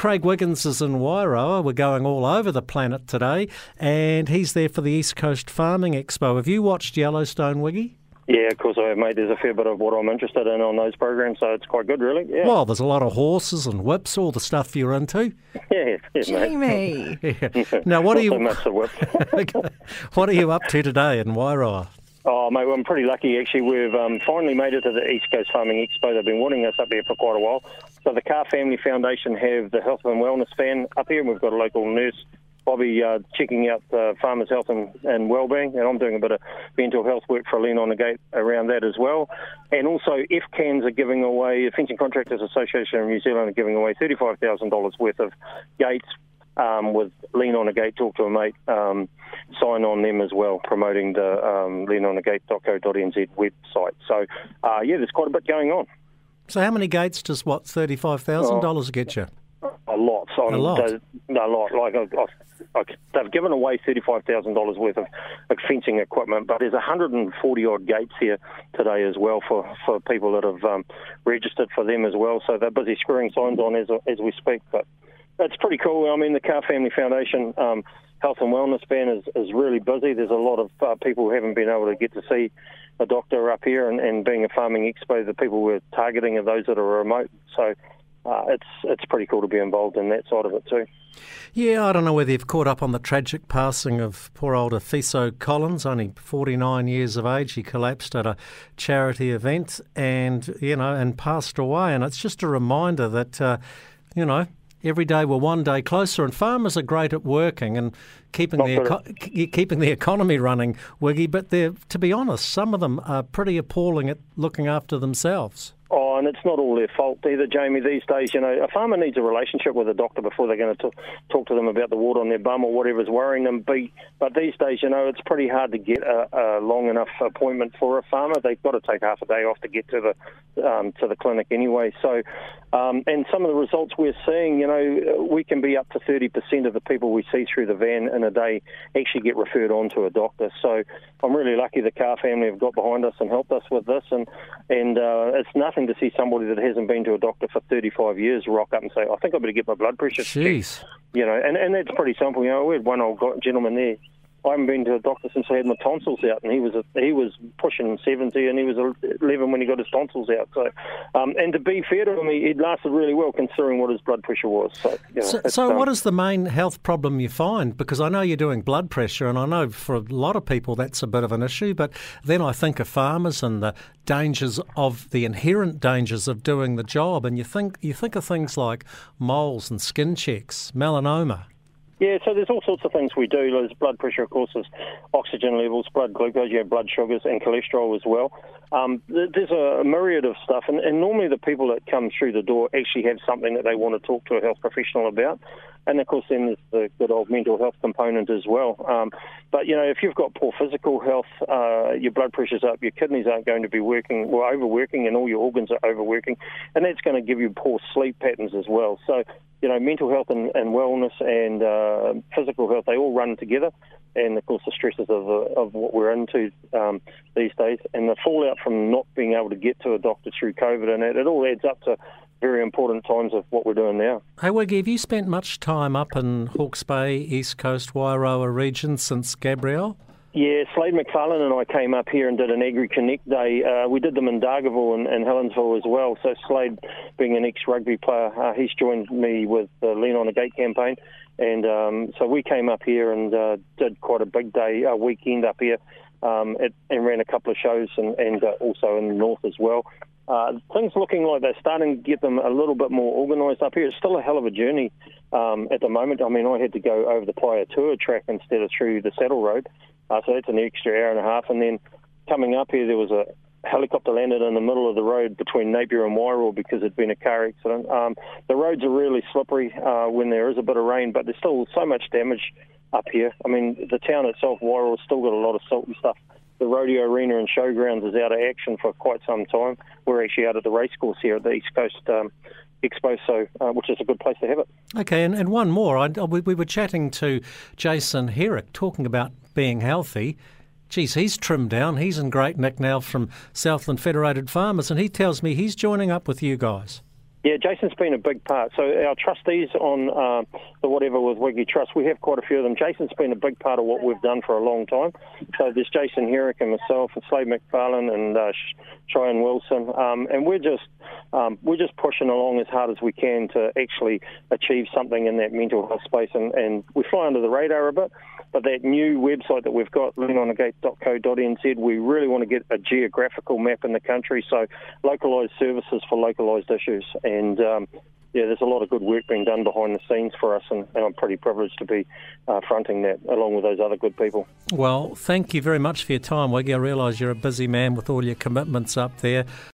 Craig Wiggins is in Wairoa. We're going all over the planet today, and he's there for the East Coast Farming Expo. Have you watched Yellowstone, Wiggy? Yeah, of course I have, mate. There's a fair bit of what I'm interested in on those programs, so it's quite good, really. Yeah. Well, there's a lot of horses and whips, all the stuff you're into. yeah, yeah Jamie. Yeah. Now, what are you? so much the what are you up to today in Wairoa? Oh, mate, well, I'm pretty lucky actually. We've um, finally made it to the East Coast Farming Expo. They've been wanting us up here for quite a while. So the Carr Family Foundation have the Health and Wellness Van up here, and we've got a local nurse, Bobby, uh, checking out uh, farmers' health and, and well-being, and I'm doing a bit of mental health work for Lean on the Gate around that as well. And also, FCANZ are giving away, the Fencing Contractors Association of New Zealand are giving away $35,000 worth of gates um, with Lean on a Gate, Talk to a Mate, um, sign on them as well, promoting the um, leanonagate.co.nz website. So, uh, yeah, there's quite a bit going on. So, how many gates does what $35,000 oh, get you? A lot. So a lot. A lot. Like, I, I, they've given away $35,000 worth of, of fencing equipment, but there's 140 odd gates here today as well for, for people that have um, registered for them as well. So they're busy screwing signs on as, as we speak. But it's pretty cool. I mean, the Carr Family Foundation um, Health and Wellness Van is, is really busy. There's a lot of uh, people who haven't been able to get to see a doctor up here, and, and being a farming expo, the people we're targeting are those that are remote. So uh, it's it's pretty cool to be involved in that side of it too. Yeah, I don't know whether you've caught up on the tragic passing of poor old Afiso Collins, only 49 years of age. He collapsed at a charity event and, you know, and passed away. And it's just a reminder that, uh, you know, every day we're one day closer, and farmers are great at working and keeping Not the eco- keeping the economy running, Wiggy. But they're, to be honest, some of them are pretty appalling at looking after themselves. Oh, and it's not all their fault either, Jamie. These days, you know, a farmer needs a relationship with a doctor before they're going to talk to them about the wart on their bum or whatever's worrying them. But these days, you know, it's pretty hard to get a, a long enough appointment for a farmer. They've got to take half a day off to get to the um, to the clinic anyway. So, um, and some of the results we're seeing, you know, we can be up to 30% of the people we see through the van in a day actually get referred on to a doctor. So, I'm really lucky the Carr family have got behind us and helped us with this, and and uh, it's nothing to see somebody that hasn't been to a doctor for 35 years rock up and say, I think I better get my blood pressure checked. You know, and, and that's pretty simple. You know, we had one old gentleman there I haven't been to a doctor since I had my tonsils out, and he was a, he was pushing seventy, and he was eleven when he got his tonsils out. So, um, and to be fair to him, he, he lasted really well considering what his blood pressure was. So, you know, so, so um, what is the main health problem you find? Because I know you're doing blood pressure, and I know for a lot of people that's a bit of an issue. But then I think of farmers and the dangers of the inherent dangers of doing the job, and you think you think of things like moles and skin checks, melanoma. Yeah, so there's all sorts of things we do. There's blood pressure, of course, there's oxygen levels, blood glucose, you have blood sugars, and cholesterol as well. Um, there's a myriad of stuff, and, and, normally the people that come through the door actually have something that they want to talk to a health professional about. And of course, then there's the good old mental health component as well. Um, but you know, if you've got poor physical health, uh, your blood pressure's up, your kidneys aren't going to be working, well, overworking, and all your organs are overworking, and that's going to give you poor sleep patterns as well. So you know, mental health and, and wellness and uh, physical health, they all run together. And of course, the stresses of, uh, of what we're into um, these days and the fallout from not being able to get to a doctor through COVID and it, it all adds up to very important times of what we're doing now. Hey, Wiggy, have you spent much time up in Hawke's Bay, East Coast, Wairoa region since Gabrielle? Yeah, Slade McFarlane and I came up here and did an Agri Connect Day. Uh, we did them in Dargaville and, and, Helensville as well. So Slade, being an ex-rugby player, uh, he's joined me with the Lean on the Gate campaign. And um, so we came up here and uh, did quite a big day, a weekend up here, um, and ran a couple of shows and, and uh, also in the north as well. Uh, things looking like they're starting to get them a little bit more organised up here. It's still a hell of a journey um, at the moment. I mean, I had to go over the Pahiatua track instead of through the Saddle Road. Uh, so that's an extra hour and a half. And then coming up here, there was a helicopter landed in the middle of the road between Napier and Wairoa because there'd been a car accident. Um, the roads are really slippery uh, when there is a bit of rain, but there's still so much damage up here. I mean, the town itself, Wairoa's still got a lot of salt and stuff. The rodeo arena and showgrounds is out of action for quite some time. We're actually out at the racecourse here at the East Coast um, Expo, so uh, which is a good place to have it. Okay, and, and one more. I, we, we were chatting to Jason Herrick talking about being healthy. Geez, he's trimmed down. He's in great nick now from Southland Federated Farmers, and he tells me he's joining up with you guys. Yeah, Jason's been a big part. So our trustees on uh, the whatever with Wiggy Trust, we have quite a few of them. Jason's been a big part of what we've done for a long time. So there's Jason Herrick and myself and Slade McFarlane and uh, Cheyenne Wilson, um, and we're just um, we're just pushing along as hard as we can to actually achieve something in that mental health space, and, and we fly under the radar a bit. But that new website that we've got, leanonthegate.co.nz, we really want to get a geographical map in the country, so localised services for localised issues. And um, yeah, there's a lot of good work being done behind the scenes for us, and, and I'm pretty privileged to be uh, fronting that along with those other good people. Well, thank you very much for your time, Wiggy. I realise you're a busy man with all your commitments up there.